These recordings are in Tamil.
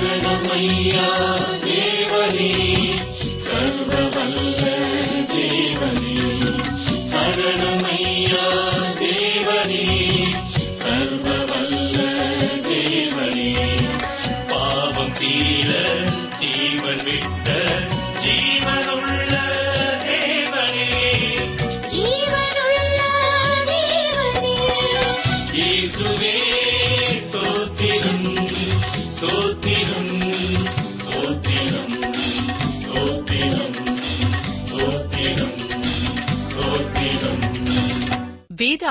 சரணமையா தேவனே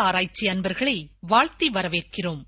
ஆராய்ச்சி அன்பர்களை வாழ்த்தி வரவேற்கிறோம்.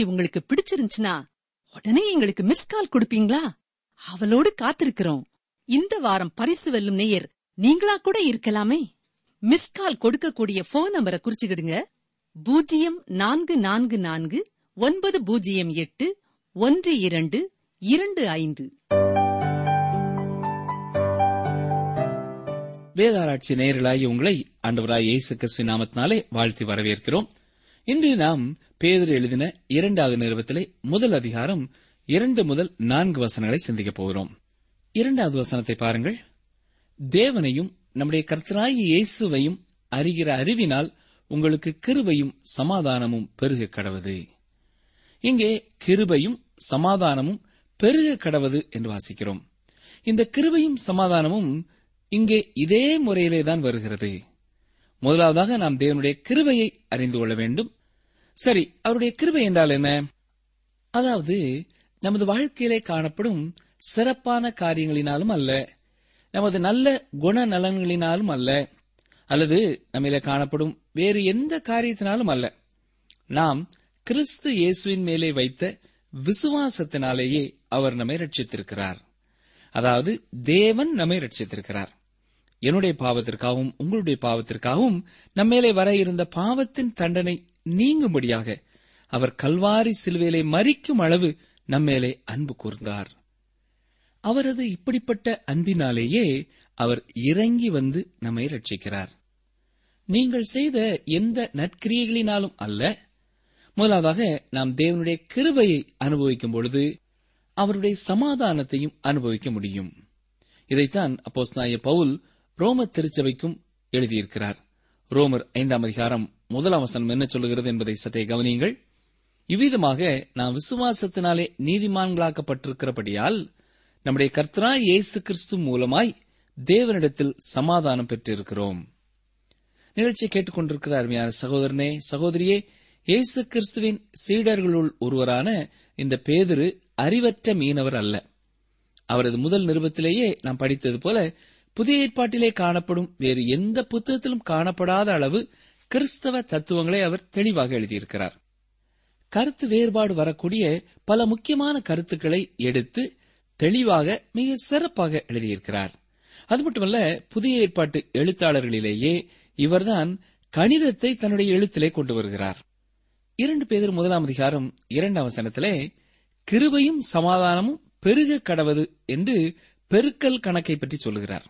நிகழ்ச்சி உங்களுக்கு பிடிச்சிருந்துச்சுன்னா உடனே எங்களுக்கு மிஸ் கால் கொடுப்பீங்களா? அவளோடு காத்திருக்கிறோம். இந்த வாரம் பரிசு வெல்லும் நேயர் நீங்களா கூட இருக்கலாமே. மிஸ் கால் கொடுக்கக்கூடிய போன் நம்பரை குறிச்சுக்கிடுங்க. பூஜ்ஜியம் நான்கு நான்கு நான்கு ஒன்பது பூஜ்ஜியம் எட்டு ஒன்று இரண்டு இரண்டு ஐந்து. வேதாராய்ச்சி நேயர்களாகிய உங்களை அண்டவராய் இயேசு கிறிஸ்து நாமத்தினாலே வாழ்த்தி வரவேற்கிறோம். இன்று நாம் பேதர் எழுதின இரண்டாவது நிறுவத்திலே முதல் அதிகாரம் இரண்டு முதல் நான்கு வசனங்களை சிந்திக்கப் போகிறோம். இரண்டாவது வசனத்தை பாருங்கள். தேவனையும் நம்முடைய கர்த்தராகிய இயேசுவையும் அறிகிற அறிவினால் உங்களுக்கு கிருபையும் சமாதானமும் பெருக கடவது. இங்கே கிருபையும் சமாதானமும் பெருக கடவது என்று வாசிக்கிறோம். இந்த கிருபையும் சமாதானமும் இங்கே இதே முறையிலே தான் வருகிறது. முதலாவதாக நாம் தேவனுடைய கிருபையை அறிந்து கொள்ள வேண்டும். சரி அவருடைய கிருபை என்றால் என்ன? அதாவது நமது வாழ்க்கையிலே காணப்படும் சிறப்பான காரியங்களினாலும் அல்ல நமது நல்ல குணநலன்களினாலும் அல்ல அல்லது நம்மிலே காணப்படும் வேறு எந்த காரியத்தினாலும் அல்ல. நாம் கிறிஸ்து இயேசுவின் மேலே வைத்த விசுவாசத்தினாலேயே அவர் நம்மை ரட்சித்திருக்கிறார் அதாவது தேவன் நம்மை ரட்சித்திருக்கிறார் என்னுடைய பாவத்திற்காகவும் உங்களுடைய பாவத்திற்காகவும் நம்மேலே வர இருந்த பாவத்தின் தண்டனை நீங்கும்படியாக அவர் கல்வாரி சிலுவையிலே மறிக்கும் அளவு நம்மேலே அன்பு கூர்ந்தார். அவரது இப்படிப்பட்ட அன்பினாலேயே அவர் இறங்கி வந்து நம்மை ரட்சிக்கிறார். நீங்கள் செய்த எந்த நற்கிரியைகளினாலும் அல்ல முதலாவதாக நாம் தேவனுடைய கிருபையை அனுபவிக்கும் பொழுது அவருடைய சமாதானத்தையும் அனுபவிக்க முடியும். இதைத்தான் அப்போஸ்தலனாகிய பவுல் ரோம திருச்சபைக்கும் எழுதியிருக்கிறார். ரோமர் ஐந்தாம் அதிகாரம் முதலாம் வசனம் என்ன சொல்லுகிறது என்பதை சற்றே கவனியுங்கள். இவ்விதமாக நாம் விசுவாசத்தினாலே நீதிமான்களாக்கப்பட்டிருக்கிறபடியால் நம்முடைய கர்த்தரா இயேசு கிறிஸ்து மூலமாய் தேவனிடத்தில் சமாதானம் பெற்றிருக்கிறோம். நிகழ்ச்சியை கேட்டுக்கொண்டிருக்கிற அருமையான சகோதரனே சகோதரியே இயேசு கிறிஸ்துவின் சீடர்களுள் ஒருவரான இந்த பேதுரு அறிவற்ற மீனவர் அல்ல. அவரது முதல் நிருபத்திலேயே நாம் படித்தது போல புதிய ஏற்பாட்டிலே காணப்படும் வேறு எந்த புத்தகத்திலும் காணப்படாத அளவு கிறிஸ்தவ தத்துவங்களை அவர் தெளிவாக எழுதியிருக்கிறார். கருத்து வேறுபாடு வரக்கூடிய பல முக்கியமான கருத்துக்களை எடுத்து தெளிவாக மிக சிறப்பாக எழுதியிருக்கிறார். அது மட்டுமல்ல புதிய ஏற்பாட்டு எழுத்தாளர்களிலேயே இவர்தான் கணிதத்தை தன்னுடைய எழுத்திலே கொண்டு வருகிறார். இரண்டு பேர் முதலாம் அதிகாரம் இரண்டாம் வசனத்திலே கிருபையும் சமாதானமும் பெருக கடவது என்று பெருக்கல் கணக்கை பற்றி சொல்லுகிறார்.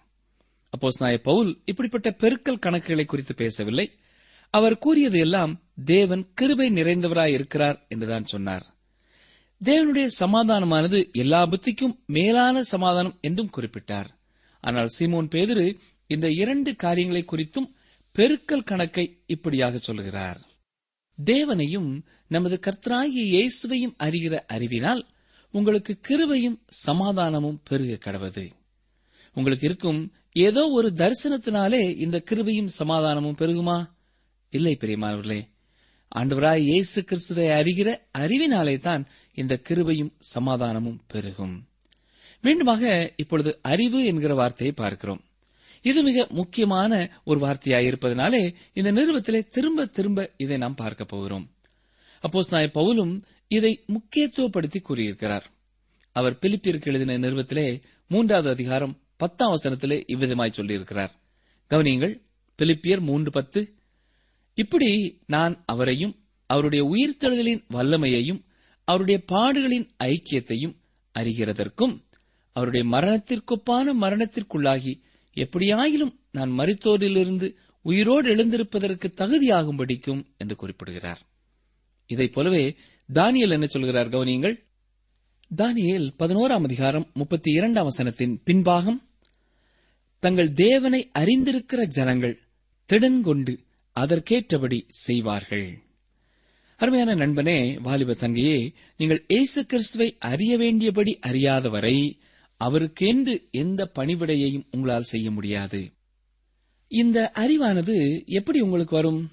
அப்போஸ் நாய பவுல் இப்படிப்பட்ட பெருக்கல் கணக்குகளை குறித்து பேசவில்லை. அவர் கூறியது எல்லாம் தேவன் கிருபை நிறைந்தவராயிருக்கிறார் என்றுதான் சொன்னார். தேவனுடைய சமாதானமானது எல்லா புத்திக்கும் மேலான சமாதானம் என்றும் குறிப்பிட்டார். ஆனால் சீமோன் பேதிரு இந்த இரண்டு காரியங்களை குறித்தும் பெருக்கல் கணக்கை இப்படியாக சொல்லுகிறார் தேவனையும் நமது கர்த்தராகிய இயேசுவையும் அறிகிற அறிவினால் உங்களுக்கு கிருபையும் சமாதானமும் பெருக கடவது. உங்களுக்கு இருக்கும் ஏதோ ஒரு தரிசனத்தினாலே இந்த கிருபையும் சமாதானமும் பெருகுமா? இல்லை பிரியமானவர்களே. ஆண்டவராய் இயேசு கிறிஸ்துவை அறிகிற அறிவினாலே தான் இந்த கிருபையும் சமாதானமும் பெருகும். மீண்டுமாக இப்பொழுது அறிவு என்கிற வார்த்தையை பார்க்கிறோம். இது மிக முக்கியமான ஒரு வார்த்தையாக இருப்பதனாலே இந்த நிறுவத்திலே திரும்ப திரும்ப இதை நாம் பார்க்க போகிறோம். அப்போஸ் நாய பவுலும் இதை முக்கியத்துவப்படுத்தி கூறியிருக்கிறார். அவர் பிலிப்பிற்கு எழுதின நிறுவத்திலே மூன்றாவது அதிகாரம் பத்தாம் வசனத்திலே இவ்விதமாய் சொல்லியிருக்கிறார். கவனியுங்கள் பிலிப்பியர் மூன்று பத்து இப்படி நான் அவரையும் அவருடைய உயிர்த்தெழுதலின் வல்லமையையும் அவருடைய பாடுகளின் ஐக்கியத்தையும் அறிகிறதற்கும் அவருடைய மரணத்திற்கொப்பான மரணத்திற்குள்ளாகி எப்படியாயிலும் நான் மரித்தோரிலிருந்து உயிரோடு எழுந்திருப்பதற்கு தகுதியாகும்படிக்கும் என்று குறிப்பிடுகிறார். இதைப் போலவே தானியல் என்ன சொல்கிறார் கவனியங்கள். தானியல் பதினோராம் அதிகாரம் முப்பத்தி இரண்டாம் வசனத்தின் பின்பாகம் தங்கள் தேவனை அறிந்திருக்கிற ஜனங்கள் திடன்கொண்டு அதற்கேற்றபடி செய்வார்கள். அருமையான நண்பனே வாலிப தங்கையே நீங்கள் இயேசு கிறிஸ்துவை அறிய வேண்டியபடி அறியாதவரை அவருக்கென்று எந்த பணிவிடையையும் உங்களால் செய்ய முடியாது. இந்த அறிவானது எப்படி உங்களுக்கு வரும்?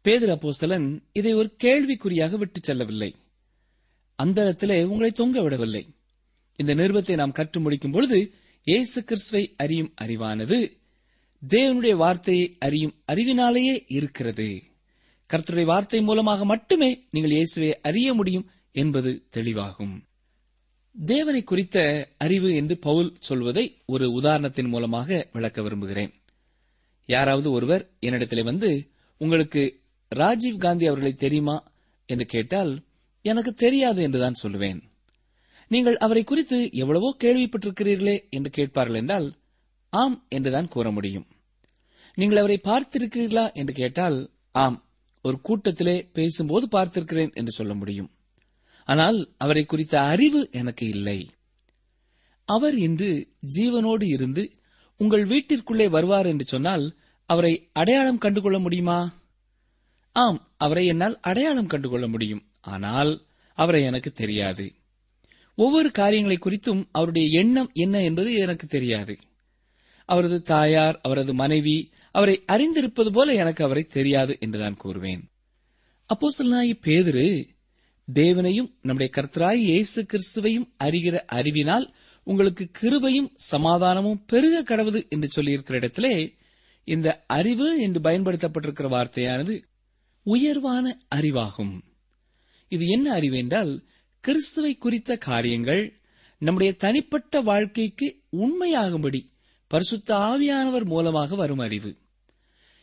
பேதர் அப்போஸ்தலன் இதை ஒரு கேள்விக்குறியாக விட்டுச் செல்லவில்லை. அந்தரத்திலே உங்களை தொங்க விடவில்லை. இந்த நிறுவத்தை நாம் கற்று முடிக்கும் பொழுது இயேசு கிறிஸ்துவை அறியும் அறிவானது தேவனுடைய வார்த்தையை அறியும் அறிவினாலேயே இருக்கிறது. கர்த்தருடைய வார்த்தை மூலமாக மட்டுமே நீங்கள் இயேசுவை அறிய முடியும் என்பது தெளிவாகும். தேவனை குறித்த அறிவு என்று பவுல் சொல்வதை ஒரு உதாரணத்தின் மூலமாக விளக்க விரும்புகிறேன். யாராவது ஒருவர் என்னிடத்திலே வந்து உங்களுக்கு ராஜீவ் காந்தி அவர்களை தெரியுமா? என்று கேட்டால் எனக்கு தெரியாது என்றுதான் சொல்லுவேன். நீங்கள் அவரை குறித்து எவ்வளவோ கேள்விப்பட்டிருக்கிறீர்களே என்று கேட்பார்கள் என்றால் ஆம் என்றுதான் கூற முடியும். நீங்கள் அவரை பார்த்திருக்கிறீர்களா என்று கேட்டால் ஆம் ஒரு கூட்டத்திலே பேசும்போது பார்த்திருக்கிறேன் என்று சொல்ல முடியும். ஆனால் அவரை குறித்த அறிவு எனக்கு இல்லை. அவர் இன்று ஜீவனோடு இருந்து உங்கள் வீட்டிற்குள்ளே வருவார் என்று சொன்னால் அவரை அடையாளம் கண்டுகொள்ள முடியுமா? ஆம் அவரை என்னால் அடையாளம் கண்டுகொள்ள முடியும். ஆனால் அவரை எனக்கு தெரியாது. ஒவ்வொரு காரியங்களை குறித்தும் அவருடைய எண்ணம் என்ன என்பது எனக்கு தெரியாது. அவரது தாயார் அவரது மனைவி அவரை அறிந்திருப்பது போல எனக்கு அவரை தெரியாது என்று நான் கூறுவேன். அப்போஸ்தலனாகிய பேதுரு தேவனையும் நம்முடைய கர்த்தராய் இயேசு கிறிஸ்துவையும் அறிகிற அறிவினால் உங்களுக்கு கிருபையும் சமாதானமும் பெருக கடவுது என்று சொல்லியிருக்கிற இடத்திலே இந்த அறிவு என்று பயன்படுத்தப்பட்டிருக்கிற வார்த்தையானது உயர்வான அறிவாகும். இது என்ன அறிவு என்றால் கிறிஸ்துவை குறித்த காரியங்கள் நம்முடைய தனிப்பட்ட வாழ்க்கைக்கு உண்மையாகும்படி பரிசுத்த ஆவியானவர் மூலமாக வரும் அறிவு.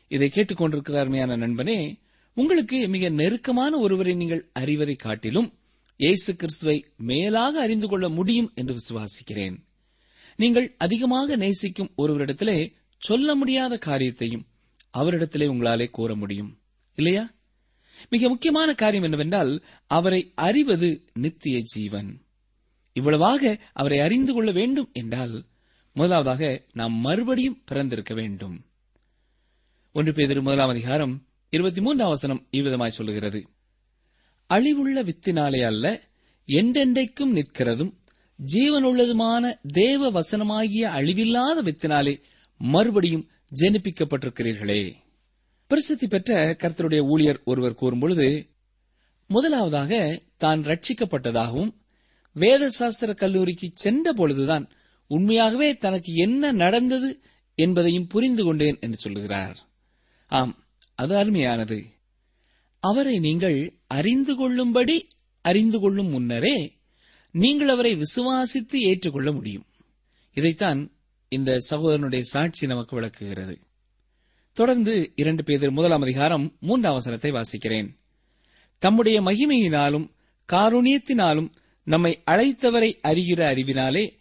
இதை கேட்டுக்கொண்டிருக்கிற அருமையான நண்பனே உங்களுக்கு மிக நெருக்கமான ஒருவரை நீங்கள் அறிவதை காட்டிலும் இயேசு கிறிஸ்துவை மேலாக அறிந்து கொள்ள முடியும் என்று விசுவாசிக்கிறேன். நீங்கள் அதிகமாக நேசிக்கும் ஒருவரிடத்திலே சொல்ல முடியாத காரியத்தையும் அவரிடத்திலே உங்களாலே கூற முடியும். இல்லையா? மிக முக்கியமான காரியம் என்னவென்றால் அவரை அறிவது நித்திய ஜீவன். இவ்வளவாக அவரை அறிந்து கொள்ள வேண்டும் என்றால் முதலாவதாக நாம் மறுபடியும் பிறந்திருக்க வேண்டும். ஒன்று பேதிரு முதலாம் அதிகாரம் இருபத்தி மூன்றாம் வசனம் இவ்விதமாய் சொல்லுகிறது. அழிவுள்ள வித்தினாலே அல்ல என்றென்றைக்கும் நிற்கிறதும் ஜீவனுள்ளதுமான தேவ வசனமாகிய அழிவில்லாத வித்தினாலே மறுபடியும் ஜெனிப்பிக்கப்பட்டிருக்கிறீர்களே. பிரசித்தி பெற்ற கர்த்தருடைய ஊழியர் ஒருவர் கூறும்பொழுது முதலாவதாக தான் ரட்சிக்கப்பட்டதாகவும் வேத சாஸ்திர கல்லூரிக்கு சென்ற பொழுதுதான் உண்மையாகவே தனக்கு என்ன நடந்தது என்பதையும் புரிந்து கொண்டேன் என்று சொல்லுகிறார். ஆம் அது அருமையானது. அவரை நீங்கள் அறிந்து கொள்ளும்படி அறிந்து கொள்ளும் முன்னரே நீங்கள் அவரை விசுவாசித்து ஏற்றுக்கொள்ள முடியும். இதைத்தான் இந்த சகோதரனுடைய சாட்சி நமக்கு விளக்குகிறது. தொடர்ந்து இரண்டு பேர் முதலாம் அதிகாரம் மூன்றாம் அவசரத்தை வாசிக்கிறேன். தம்முடைய மகிமையினாலும் காருணியத்தினாலும் நம்மை அழைத்தவரை அறிகிற அறிவினாலே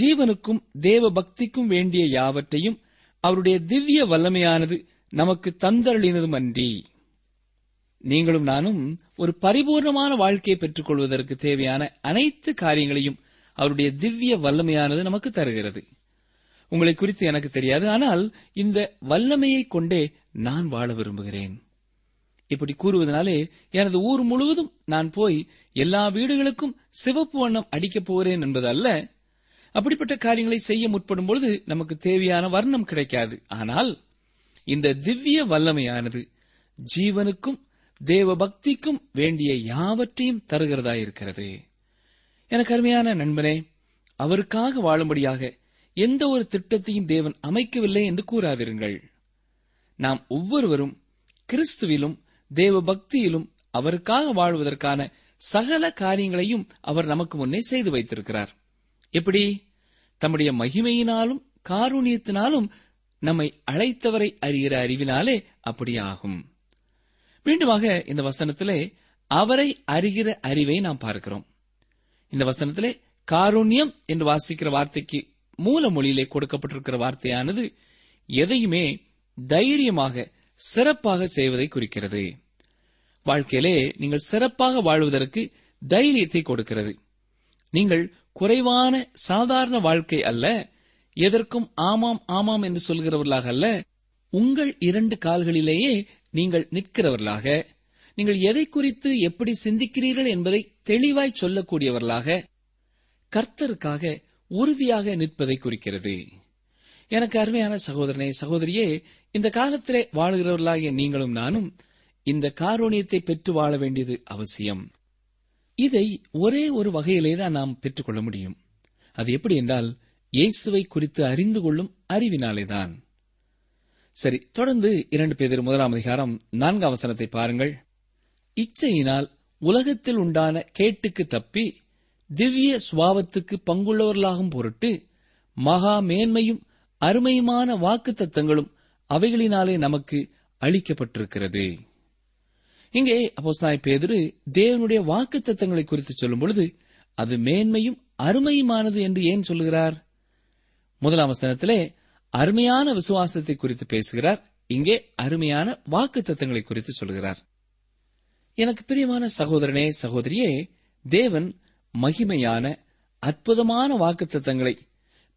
ஜீவனுக்கும் தேவ பக்திக்கும் வேண்டிய யாவற்றையும் அவருடைய திவ்ய வல்லமையானது நமக்கு தந்தருளினதும் அன்றி நீங்களும் நானும் ஒரு பரிபூர்ணமான வாழ்க்கையை பெற்றுக் கொள்வதற்கு தேவையான அனைத்து காரியங்களையும் அவருடைய திவ்ய வல்லமையானது நமக்கு தருகிறது. உங்களை குறித்து எனக்கு தெரியாது ஆனால் இந்த வல்லமையை கொண்டே நான் வாழ விரும்புகிறேன். இப்படி கூறுவதனாலே எனது ஊர் முழுவதும் நான் போய் எல்லா வீடுகளுக்கும் சிவப்பு வண்ணம் அடிக்கப் போகிறேன் என்பது அல்ல அப்படிப்பட்ட காரியங்களை செய்ய முற்படும் பொழுது நமக்கு தேவையான வர்ணம் கிடைக்காது. ஆனால் இந்த திவ்ய வல்லமையானது ஜீவனுக்கும் தேவ பக்திக்கும் வேண்டிய யாவற்றையும் தருகிறதாயிருக்கிறது. எனக்கு அருமையான நண்பனே அவருக்காக வாழும்படியாக எந்த ஒரு திட்டத்தையும் தேவன் அமைக்கவில்லை என்று கூறாதிருங்கள். நாம் ஒவ்வொருவரும் கிறிஸ்துவிலும் தேவ பக்தியிலும் அவருக்காக வாழ்வதற்கான சகல காரியங்களையும் அவர் நமக்கு முன்னே செய்து வைத்திருக்கிறார். எப்படி? தம்முடைய மகிமையினாலும் காரூணியத்தினாலும் நம்மை அழைத்தவரை அறிகிற அறிவினாலே அப்படியாகும். மீண்டுமாக இந்த வசனத்திலே அவரை அறிகிற அறிவை நாம் பார்க்கிறோம். இந்த வசனத்திலே காரூண்யம் என்று வாசிக்கிற வார்த்தைக்கு மூல மொழியிலே கொடுக்கப்பட்டிருக்கிற வார்த்தையானது எதையுமே தைரியமாக சிறப்பாக செய்வதை குறிக்கிறது. வாழ்க்கையிலே நீங்கள் சிறப்பாக வாழ்வதற்கு தைரியத்தை கொடுக்கிறது. நீங்கள் குறைவான சாதாரண வாழ்க்கை அல்ல எதற்கும் ஆமாம் ஆமாம் என்று சொல்கிறவர்களாக அல்ல. உங்கள் இரண்டு கால்களிலேயே நீங்கள் நிற்கிறவர்களாக. நீங்கள் எதை குறித்து எப்படி சிந்திக்கிறீர்கள் என்பதை தெளிவாய் சொல்லக்கூடியவர்களாக. கர்த்தருக்காக உறுதியாக நிற்பதை குறிக்கிறது. எனக்கு அருமையான சகோதரனே சகோதரியே இந்த காலத்திலே வாழுகிறவர்களாகிய நீங்களும் நானும் இந்த காரோணியத்தை பெற்று வாழ வேண்டியது அவசியம். இதை ஒரே ஒரு வகையிலே தான் நாம் பெற்றுக்கொள்ள முடியும். அது எப்படி என்றால் இயேசுவை குறித்து அறிந்து கொள்ளும் அறிவினாலேதான். சரி தொடர்ந்து இரண்டு பேர் முதலாம் அதிகாரம் நான்கு அவசரத்தை பாருங்கள். இச்சையினால் உலகத்தில் உண்டான கேட்டுக்கு தப்பி திவ்ய சுவாவத்துக்கு பங்குள்ளவர்களாகும் பொருட்டு மகா மேன்மையும் அருமையுமான வாக்கு தத்தங்களும் அவைகளினாலே நமக்கு அளிக்கப்பட்டிருக்கிறது. இங்கே அப்போஸ்தலனாகிய பேதுரு தேவனுடைய வாக்கு தத்தங்களை குறித்து சொல்லும் பொழுது அது மேன்மையும் அருமையுமானது என்று ஏன் சொல்லுகிறார்? முதலாம் வசனத்திலே அருமையான விசுவாசத்தை குறித்து பேசுகிறார். இங்கே அருமையான வாக்கு தத்தங்களை குறித்து சொல்கிறார். எனக்கு பிரியமான சகோதரனே சகோதரியே தேவன் மகிமையான அற்புதமான வாக்கு தத்தங்களை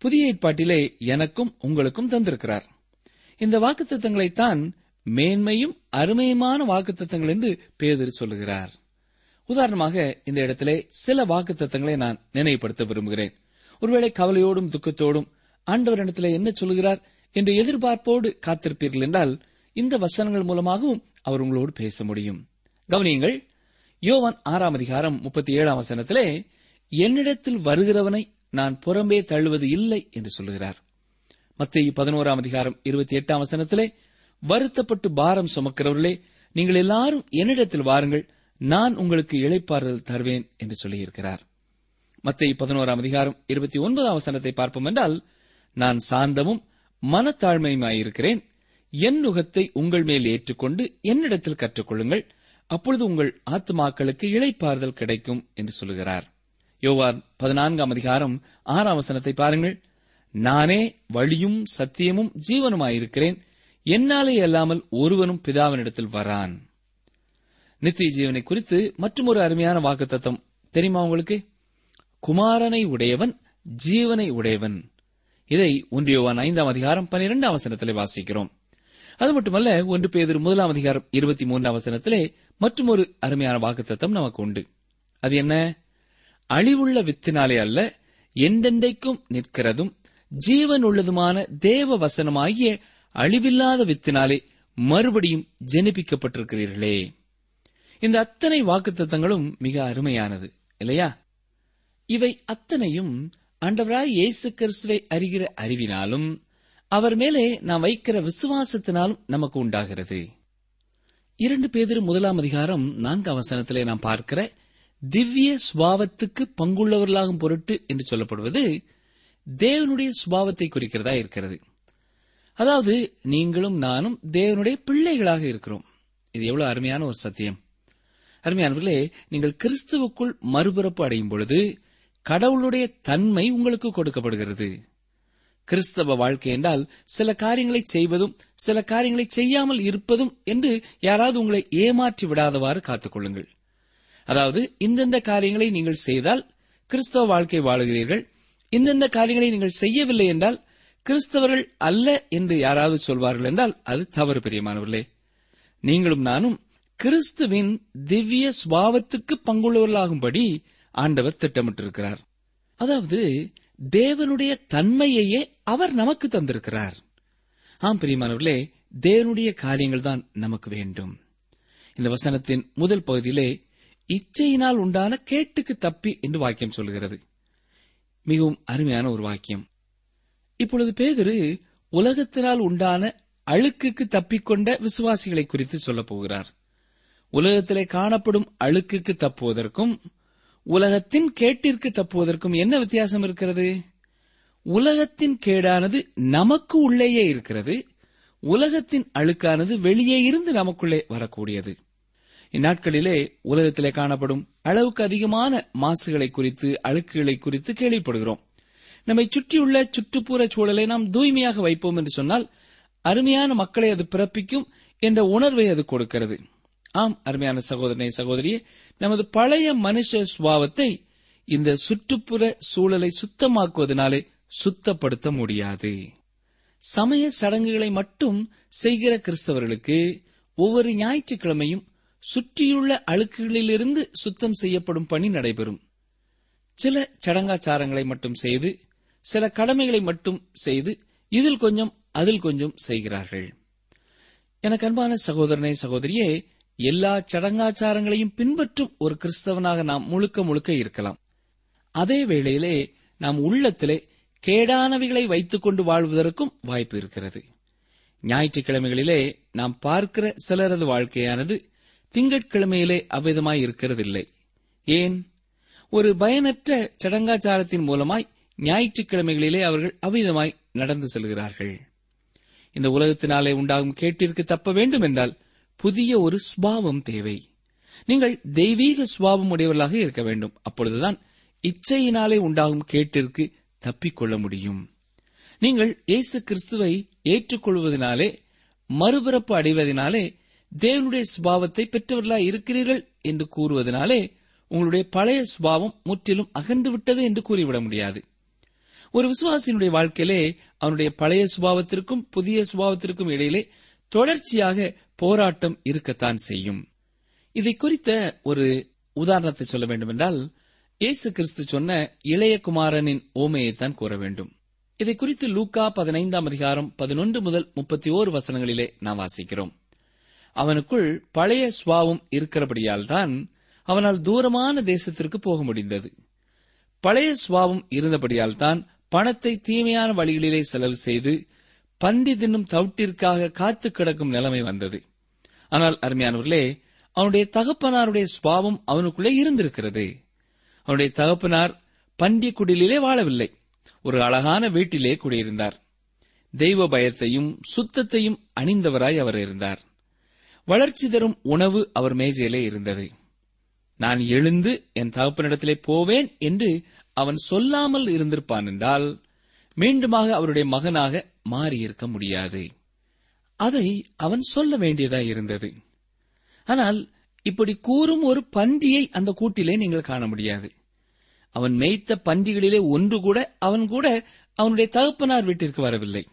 புதிய ஏற்பாட்டிலே எனக்கும் உங்களுக்கும் தந்திருக்கிறார். இந்த வாக்கு தத்தங்களைத்தான் மேன்மையும் அருமையுமான வாக்கு தத்தங்கள் என்று பேதர் சொல்லுகிறார். உதாரணமாக இந்த இடத்திலே சில வாக்கு தத்தங்களை நான் நினைவுபடுத்த விரும்புகிறேன். ஒருவேளை கவலையோடும் துக்கத்தோடும் ஆண்டவரிடத்திலே என்ன சொல்கிறார் என்று எதிர்பார்ப்போடு காத்திருப்பீர்கள் என்றால் இந்த வசனங்கள் மூலமாகவும் அவர் உங்களோடு பேச முடியும். கவனியுங்கள் யோவான் ஆறாம் அதிகாரம் முப்பத்தி ஏழாம் வசனத்திலே என்னிடத்தில் வருகிறவனை நான் புறம்பே தள்ளுவது இல்லை என்று சொல்லுகிறார் மத்திய பதினோராம் அதிகாரம் இருபத்தி எட்டாம் வசனத்திலே வருத்தப்பட்டு பாரம் சுமக்கிறவர்களே நீங்கள் எல்லாரும் என்னிடத்தில் வாருங்கள் நான் உங்களுக்கு இழைப்பாறுதல் தருவேன் என்று சொல்லியிருக்கிறார். மத்திய பதினோராம் அதிகாரம் இருபத்தி ஒன்பதாம் வசனத்தை பார்ப்போம் என்றால் நான் சாந்தமும் மனத்தாழ்மையுமாயிருக்கிறேன். என் நுகத்தை உங்கள் மேல் ஏற்றுக்கொண்டு என்னிடத்தில் கற்றுக்கொள்ளுங்கள். அப்பொழுது உங்கள் ஆத்மாக்களுக்கு இளைப்பாறுதல் கிடைக்கும் என்று சொல்லுகிறார் யோவான் பதினான்காம் அதிகாரம் ஆறாம் வசனத்தை பாருங்கள். நானே வழியும் சத்தியமும் ஜீவனுமாயிருக்கிறேன். என்னாலே அல்லாமல் ஒருவனும் பிதாவினிடத்தில் வரான். நித்திய ஜீவனை குறித்து மற்றொரு அருமையான வாக்குத்தத்தம் தெரியுமா உங்களுக்கு? குமாரனை உடையவன் ஜீவனை உடையவன். இதை ஒன்றியவான் ஐந்தாம் அதிகாரம் பனிரெண்டாம் வசனத்திலே வாசிக்கிறோம். அது மட்டுமல்ல ஒன்று பேதர் முதலாம் அதிகாரம் இருபத்தி மூன்றாம் வசனத்திலே ஒரு அருமையான வாக்குத்தத்தம் நமக்கு உண்டு. அது என்ன? அழிவுள்ள வித்தினாலே அல்ல எந்தெண்டைக்கும் நிற்கிறதும் ஜீவன் உள்ளதுமான தேவ வசனமாகிய அழிவில்லாத வித்தினாலே மறுபடியும் ஜெனிப்பிக்கப்பட்டிருக்கிறீர்களே. இந்த அத்தனை வாக்குத்தத்தங்களும் மிக அருமையானது இல்லையா? இவை அத்தனையும் ஆண்டவராய் இயேசு கிறிஸ்துவை அறிகிற அறிவினாலும் அவர் மேலே நாம் வைக்கிற விசுவாசத்தினாலும் நமக்கு உண்டாகிறது. இரண்டு பேதிரு முதலாம் அதிகாரம் நான்கு அவசரத்திலே நாம் பார்க்கிற திவ்ய சுபாவத்துக்கு பங்குள்ளவர்களாகும் பொருட்டு என்று சொல்லப்படுவது தேவனுடைய சுபாவத்தை குறிக்கிறதா இருக்கிறது. அதாவது நீங்களும் நானும் தேவனுடைய பிள்ளைகளாக இருக்கிறோம். இது எவ்வளவு அருமையான ஒரு சத்தியம். அருமையானவர்களே நீங்கள் கிறிஸ்துவுக்குள் மறுபிறப்பு அடையும் பொழுது கடவுளுடைய தன்மை உங்களுக்கு கொடுக்கப்படுகிறது. கிறிஸ்தவ வாழ்க்கை என்றால் சில காரியங்களை செய்வதும் சில காரியங்களை செய்யாமல் இருப்பதும் என்று யாராவது உங்களை ஏமாற்றி விடாதவாறு காத்துக்கொள்ளுங்கள் அதாவது இந்தெந்த காரியங்களை நீங்கள் செய்தால் கிறிஸ்தவ வாழ்க்கை வாழுகிறீர்கள். இந்தெந்த காரியங்களை நீங்கள் செய்யவில்லை என்றால் கிறிஸ்தவர்கள் அல்ல என்று யாராவது சொல்வார்கள் என்றால் அது தவறு பிரியமானவர்களே நீங்களும் நானும் கிறிஸ்துவின் திவ்ய சுபாவத்துக்கு பங்குள்ளவர்களாகும்படி ஆண்டவர் திட்டமிட்டிருக்கிறார். அதாவது தேவனுடைய தன்மையையே அவர் நமக்கு தந்திருக்கிறார். ஆம் பிரியமானவர்களே தேவனுடைய காரியங்கள் தான் நமக்கு வேண்டும். இந்த வசனத்தின் முதல் பகுதியிலே இச்சையினால் உண்டான கேட்டுக்கு தப்பி என்று வாக்கியம் சொல்கிறது. மிகவும் அருமையான ஒரு வாக்கியம். இப்பொழுது பேதரு உலகத்தினால் உண்டான அழுக்குக்கு தப்பிக்கொண்ட விசுவாசிகளை குறித்து சொல்லப் போகிறார். உலகத்திலே காணப்படும் அழுக்குக்கு தப்புவதற்கும் உலகத்தின் கேட்டிற்கு தப்புவதற்கும் என்ன வித்தியாசம் இருக்கிறது? உலகத்தின் கேடானது நமக்கு உள்ளேயே இருக்கிறது உலகத்தின் அழுக்கானது வெளியே இருந்து நமக்குள்ளே வரக்கூடியது. இந்நாட்களிலே உலகத்திலே காணப்படும் அளவுக்கு அதிகமான மாசுகளை குறித்து அழுக்குகளை குறித்து கேள்விப்படுகிறோம். நம்மை சுற்றியுள்ள சுற்றுப்புற சூழலை நாம் தூய்மையாக வைப்போம் என்று சொன்னால் அருமையான மக்களை அது பிறப்பிக்கும் என்ற உணர்வை அது கொடுக்கிறது. ஆம் அருமையான சகோதரனை சகோதரியே நமது பழைய மனுஷ சுபாவத்தை இந்த சுற்றுப்புற சூழலை சுத்தமாக்குவதனாலே சுத்தப்படுத்த முடியாது. சமய சடங்குகளை மட்டும் செய்கிற கிறிஸ்தவர்களுக்கு ஒவ்வொரு ஞாயிற்றுக்கிழமையும் சுற்றியுள்ள அழுக்குகளிலிருந்து சுத்தம் செய்யப்படும் பணி நடைபெறும். சில சடங்காச்சாரங்களை மட்டும் செய்து சில கடமைகளை மட்டும் செய்து இதில் கொஞ்சம் அதில் கொஞ்சம் செய்கிறார்கள். எனக்கு அன்பான சகோதரனே சகோதரியே எல்லா சடங்காச்சாரங்களையும் பின்பற்றும் ஒரு கிறிஸ்தவனாக நாம் முழுக்க முழுக்க இருக்கலாம். அதே வேளையிலே நாம் உள்ளத்திலே கேடானவைகளை வைத்துக் கொண்டு வாழ்வதற்கும் வாய்ப்பு இருக்கிறது. ஞாயிற்றுக்கிழமைகளிலே நாம் பார்க்கிற சிலரது வாழ்க்கையானது திங்கட்கிழமையிலே அவ்விதமாய் இருக்கிறதில்லை. ஏன்? ஒரு பயனற்ற சடங்காச்சாரத்தின் மூலமாய் ஞாயிற்றுக்கிழமைகளிலே அவர்கள் அவ்விதமாய் நடந்து செல்கிறார்கள். இந்த உலகத்தினாலே உண்டாகும் கேட்டிற்கு தப்ப வேண்டும் என்றால் புதிய ஒரு சுபாவம் தேவை. நீங்கள் தெய்வீக சுபாவம் உடையவர்களாக இருக்க வேண்டும். அப்பொழுதுதான் இச்சையினாலே உண்டாகும் கேட்டிற்கு தப்பிக்கொள்ள முடியும். நீங்கள் இயேசு கிறிஸ்துவை ஏற்றுக்கொள்வதனாலே மறுபிறப்பு அடைவதனாலே தேவனுடைய சுபாவத்தை பெற்றவர்களாக இருக்கிறீர்கள் என்று கூறுவதனாலே உங்களுடைய பழைய சுபாவம் முற்றிலும் அகன்று விட்டது என்று கூறிவிட முடியாது. ஒரு விசுவாசியினுடைய வாழ்க்கையிலே அவனுடைய பழைய சுபாவத்திற்கும் புதிய சுபாவத்திற்கும் இடையிலே தொடர்ச்சியாக போராட்டம் இருக்கத்தான் செய்யும். இதை குறித்த ஒரு உதாரணத்தை சொல்ல வேண்டுமென்றால் இயேசு கிறிஸ்து சொன்ன இளையகுமாரனின் ஓமையைத்தான் கூற வேண்டும். இதை குறித்து லூக்கா பதினைந்தாம் அதிகாரம் பதினொன்று முதல் முப்பத்தி ஓரு வசனங்களிலே நாம் வாசிக்கிறோம். அவனுக்குள் பழைய சுவாவம் இருக்கிறபடியால் தான் அவனால் தூரமான தேசத்திற்கு போக முடிந்தது. பழைய சுவாவம் இருந்தபடியால் தான் பணத்தை தீமையான வழிகளிலே செலவு செய்து பண்டி தின்னும் தவிட்டிற்காக காத்து கிடக்கும் நிலைமை வந்தது. ஆனால் அருமையானவர்களே அவனுடைய தகப்பனாருடைய சுவாவம் அவனுக்குள்ளே இருந்திருக்கிறது. அவனுடைய தகப்பனார் பண்டி குடிலே வாழவில்லை. ஒரு அழகான வீட்டிலே குடியிருந்தார். தெய்வ பயத்தையும் சுத்தத்தையும் அணிந்தவராய் அவர் இருந்தார். வளர்ச்சி தரும் உணவு அவர் மேஜையிலே இருந்தது. நான் எழுந்து என் தகப்பனிடத்திலே போவேன் என்று அவன் சொல்லாமல் இருந்திருப்பான் என்றால் மீண்டுமாக அவருடைய மகனாக மாறியிருக்க முடியாது. அதை அவன் சொல்ல வேண்டியதாய் இருந்தது. ஆனால் இப்படி கூறும் ஒரு பன்றியை அந்த கூட்டிலே நீங்கள் காண முடியாது. அவன் மேய்த்த பன்றிகளிலே ஒன்று கூட அவன் கூட அவனுடைய தகப்பனார் வீட்டிற்கு வரவில்லை.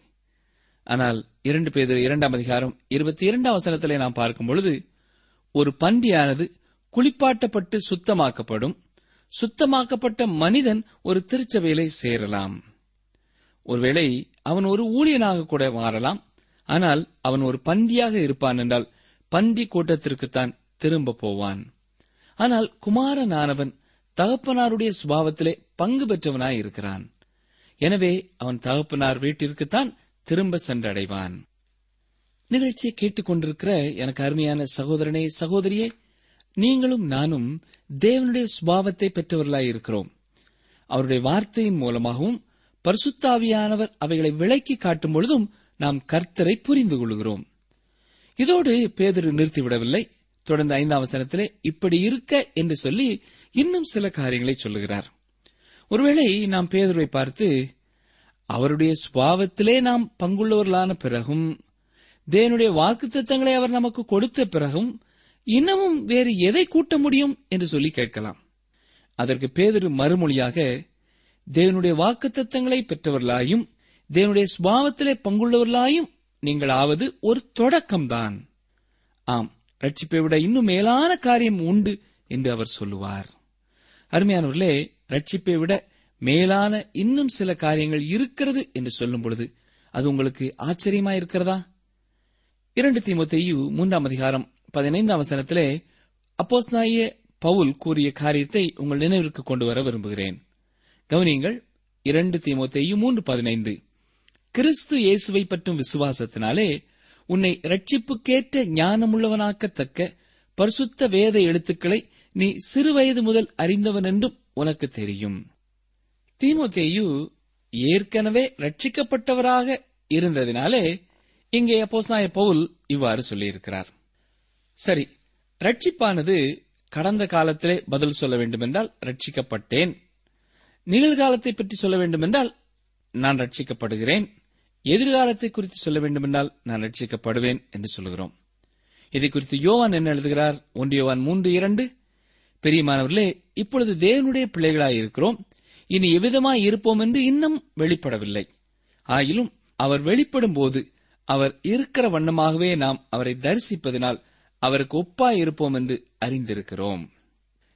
ஆனால் இரண்டு பேர் இரண்டாம் அதிகாரம் இருபத்தி இரண்டாம் வசனத்திலே நாம் பார்க்கும் பொழுது ஒரு பன்றியானது குளிப்பாட்டப்பட்டு சுத்தமாக்கப்படும் சுத்தமாக்கப்பட்ட மனிதன் ஒரு திருச்சபையிலே சேரலாம். ஒருவேளை அவன் ஒரு ஊழியனாக கூட மாறலாம். ஆனால் அவன் ஒரு பன்றியாக இருப்பான் என்றால் பன்றி கூட்டத்திற்குத்தான் திரும்ப போவான். ஆனால் குமாரனானவன் தகப்பனாருடைய சுபாவத்திலே பங்கு பெற்றவனாய் இருக்கிறான். எனவே அவன் தகப்பனார் வீட்டிற்குத்தான் திரும்ப சென்றடைவான். நிகழ்ச்சியை கேட்டுக்கொண்டிருக்கிற எனக்கு அருமையான சகோதரனே சகோதரியே நீங்களும் நானும் தேவனுடைய சுபாவத்தை பெற்றவர்களாய் இருக்கிறோம். அவருடைய வார்த்தையின் மூலமாகவும் பரிசுத்தாவியானவர் அவைகளை விளக்கி காட்டும் பொழுதும் நாம் கர்த்தரை புரிந்து கொள்கிறோம். இதோடு பேதரு நிறுத்திவிடவில்லை. தொடர்ந்து ஐந்தாம் வசனத்திலே இப்படி இருக்க என்று சொல்லி இன்னும் சில காரியங்களை சொல்லுகிறார். ஒருவேளை நாம் பேதருவை பார்த்து அவருடைய சுபாவத்திலே நாம் பங்குள்ளவர்களான பிறகும் தேவனுடைய வாக்குத்தத்தங்களை அவர் நமக்கு கொடுத்த பிறகும் இன்னமும் வேறு எதை கூட்ட முடியும் என்று சொல்லி கேட்கலாம். அதற்கு பேதரு மறுமொழியாக தேவனுடைய வாக்குத்தத்தங்களை பெற்றவர்களாயும் தேவனுடைய சுபாவத்திலே பங்குள்ளவர்களாயும் நீங்கள் ஆவது ஒரு தொடக்கம்தான். ஆம் ரட்சிப்பை விட இன்னும் மேலான காரியம் உண்டு என்று அவர் சொல்லுவார். அருமையானவர்களே ரட்சிப்பை விட மேலான இன்னும் சில காரியங்கள் இருக்கிறது என்று சொல்லும் பொழுது அது உங்களுக்கு ஆச்சரியமா இருக்கிறதா? இரண்டு தீமோத்தேயு மூன்றாம் அதிகாரம் பதினைந்தாம் வசனத்திலே அப்போஸ்நாய பவுல் கூறிய காரியத்தை உங்கள் நினைவிற்கு கொண்டு வர விரும்புகிறேன். கவனியங்கள் இரண்டு தீமோத்தேயு மூன்று பதினைந்து. கிறிஸ்து இயேசுவை பற்றும் விசுவாசத்தினாலே உன்னை ரட்சிப்புக்கேற்ற ஞானமுள்ளவனாக்கத்தக்க பரிசுத்த வேத எழுத்துக்களை நீ சிறுவயது முதல் அறிந்தவன் என்றும் உனக்கு தெரியும். தீமோத்தேயு ஏற்கனவே ரட்சிக்கப்பட்டவராக இருந்ததினாலே இங்கே அப்போஸ்நாய பவுல் இவ்வாறு சொல்லியிருக்கிறார். சரி ரட்சிப்பானது கடந்த காலத்திலே பதில் சொல்ல வேண்டுமென்றால் ரட்சிக்கப்பட்டேன் நிகழ்காலத்தை பற்றி சொல்ல வேண்டுமென்றால் நான் ரட்சிக்கப்படுகிறேன். எதிர்காலத்தை குறித்து சொல்ல வேண்டுமென்றால் நான் ரட்சிக்கப்படுவேன் என்று சொல்கிறோம். இதை குறித்து யோவான் என்ன எழுதுகிறார்? ஒன்று யோவான் மூன்று இரண்டு. பெரியமானவர்களே இப்பொழுது தேவனுடைய பிள்ளைகளாய் இருக்கிறோம். இனி எவ்விதமாய் இருப்போம் என்று இன்னும் வெளிப்படவில்லை. ஆயிலும் அவர் வெளிப்படும் போது அவர் இருக்கிற வண்ணமாகவே நாம் அவரை தரிசிப்பதனால் அவருக்கு ஒப்பாய் இருப்போம் என்று அறிந்திருக்கிறோம்.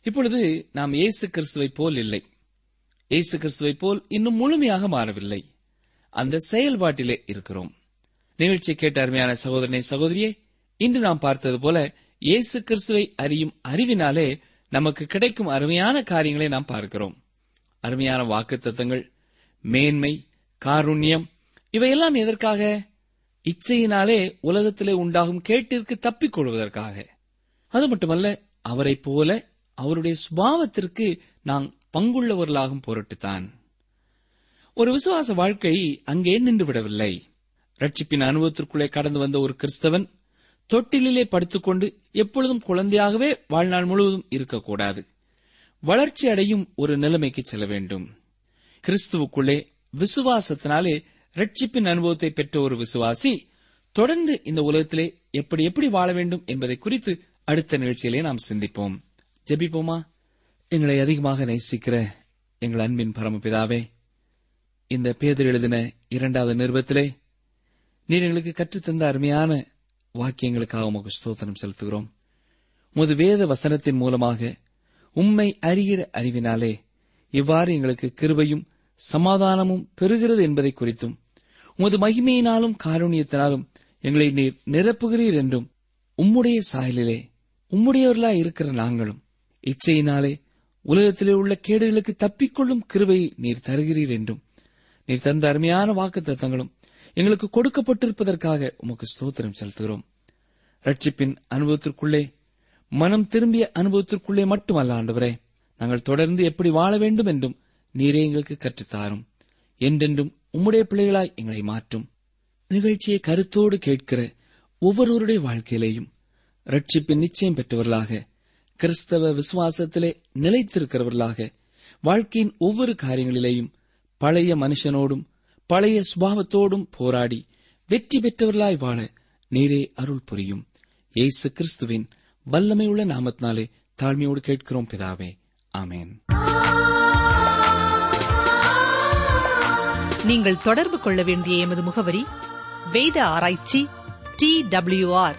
இப்பொழுது நாம் இயேசு கிறிஸ்துவை போல் இல்லை. இயேசு கிறிஸ்துவை போல் இன்னும் முழுமையாக மாறவில்லை. அந்த செயல்பாட்டிலே இருக்கிறோம். நிகழ்ச்சி கேட்ட அருமையான சகோதரனை சகோதரியே இன்று நாம் பார்த்தது போல இயேசு கிறிஸ்துவை அறியும் அறிவினாலே நமக்கு கிடைக்கும் அருமையான காரியங்களை நாம் பார்க்கிறோம். அருமையான வாக்குத்தத்தங்கள் மேன்மை காருண்யம் இவையெல்லாம் எதற்காக? இச்சையினாலே உலகத்திலே உண்டாகும் கேட்டிற்கு தப்பிக் கொள்வதற்காக. அது மட்டுமல்ல அவரைப் போல அவருடைய சுபாவத்திற்கு நாம் பங்குள்ளவர்களாகும் பொருட்டுத்தான். ஒரு விசுவாச வாழ்க்கை அங்கே நின்று விடவில்லை ரட்சிப்பின் அனுபவத்திற்குள்ளே கடந்து வந்த ஒரு கிறிஸ்தவன் தொட்டிலே படுத்துக்கொண்டு எப்பொழுதும் குழந்தையாகவே வாழ்நாள் முழுவதும் இருக்கக்கூடாது. வளர்ச்சி அடையும் ஒரு நிலைமைக்கு செல்ல வேண்டும். கிறிஸ்துவுக்குள்ளே விசுவாசத்தினாலே ரட்சிப்பின் அனுபவத்தை பெற்ற ஒரு விசுவாசி தொடர்ந்து இந்த உலகத்திலே எப்படி எப்படி வாழ வேண்டும் என்பதை குறித்து அடுத்த நிகழ்ச்சியிலே நாம் சிந்திப்போம். ஜெபிப்போமா? எங்களை அதிகமாக நேசிக்கிற எங்கள் அன்பின் பரமபிதாவே இந்த பேதர் எழுதின இரண்டாவது நிருபத்திலே நீர் எங்களுக்கு கற்றுத்தந்த அருமையான வாக்கியங்களுக்காக உமக்கு ஸ்தோத்திரம் செலுத்துகிறோம். உமது வேத வசனத்தின் மூலமாக உம்மை அறிகிற அறிவினாலே இவ்வாறு எங்களுக்கு கிருபையும் சமாதானமும் பெறுகிறது என்பதை குறித்தும் உமது மகிமையினாலும் காரூணியத்தினாலும் எங்களை நீர் நிரப்புகிறீர் என்றும் உம்முடைய சாயலிலே உம்முடையவர்களாய் இருக்கிற நாங்களும் இச்சையினாலே உலகத்திலே உள்ள கேடுகளுக்கு தப்பிக்கொள்ளும் கிருவை நீர் தருகிறீர் என்றும். நீர் தந்த அருமையான வாக்கு தத்தங்களும் எங்களுக்கு கொடுக்கப்பட்டிருப்பதற்காக உமக்கு ஸ்தோத்திரம் செலுத்துகிறோம். ரட்சிப்பின் அனுபவத்திற்குள்ளே மனம் திரும்பிய அனுபவத்திற்குள்ளே மட்டுமல்ல ஆண்டவரே நாங்கள் தொடர்ந்து எப்படி வாழ வேண்டும் என்றும் நீரே எங்களுக்கு கற்றுத்தாரும். என்றென்றும் உம்முடைய பிள்ளைகளாய் எங்களை மாற்றும். நிகழ்ச்சியை கருத்தோடு கேட்கிற ஒவ்வொருவருடைய வாழ்க்கையிலேயும் ரட்சிப்பின் நிச்சயம் பெற்றவர்களாக கிறிஸ்தவ விசுவாசத்திலே நிலைத்திருக்கிறவர்களாக வாழ்க்கையின் ஒவ்வொரு காரியங்களிலேயும் பழைய மனுஷனோடும் பழைய சுபாவத்தோடும் போராடி வெற்றி பெற்றவர்களாய் வாழ நீரே அருள் புரியும். ஏசு கிறிஸ்துவின் வல்லமையுள்ள நாமத்தினாலே தாழ்மையோடு கேட்கிறோம் பிதாவே. ஆமேன். நீங்கள் தொடர்பு கொள்ள வேண்டிய எமது முகவரி வேத ஆராய்ச்சி டி டபிள்யூ ஆர்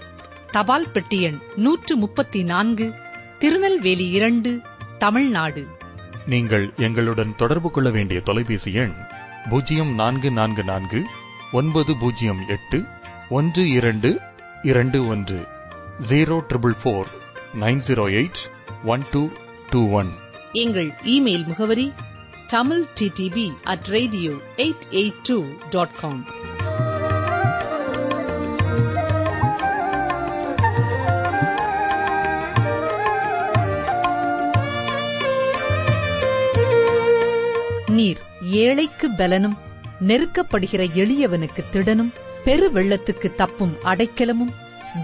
தபால் பெட்டி எண் நூற்று முப்பத்தி நான்கு திருநெல்வேலி இரண்டு தமிழ்நாடு. நீங்கள் எங்களுடன் தொடர்பு கொள்ள வேண்டிய தொலைபேசி எண் பூஜ்ஜியம் நான்கு நான்கு நான்கு ஒன்பது பூஜ்ஜியம் எட்டு ஒன்று இரண்டு இரண்டு ஒன்று zero triple four nine zero eight one two two one. எங்கள் இமெயில் முகவரி Tamil TDP at radio eight eight two dot com. ஏழைக்கு பலனும் நெருக்கப்படுகிற எளியவனுக்கு திடனும் பெரு வெள்ளத்துக்கு தப்பும் அடைக்கலமும்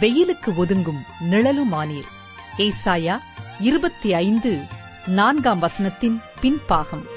வெயிலுக்கு ஒதுங்கும் நிழலுமானீர். ஏசாயா இருபத்தி ஐந்து நான்காம் வசனத்தின் பின்பாகம்.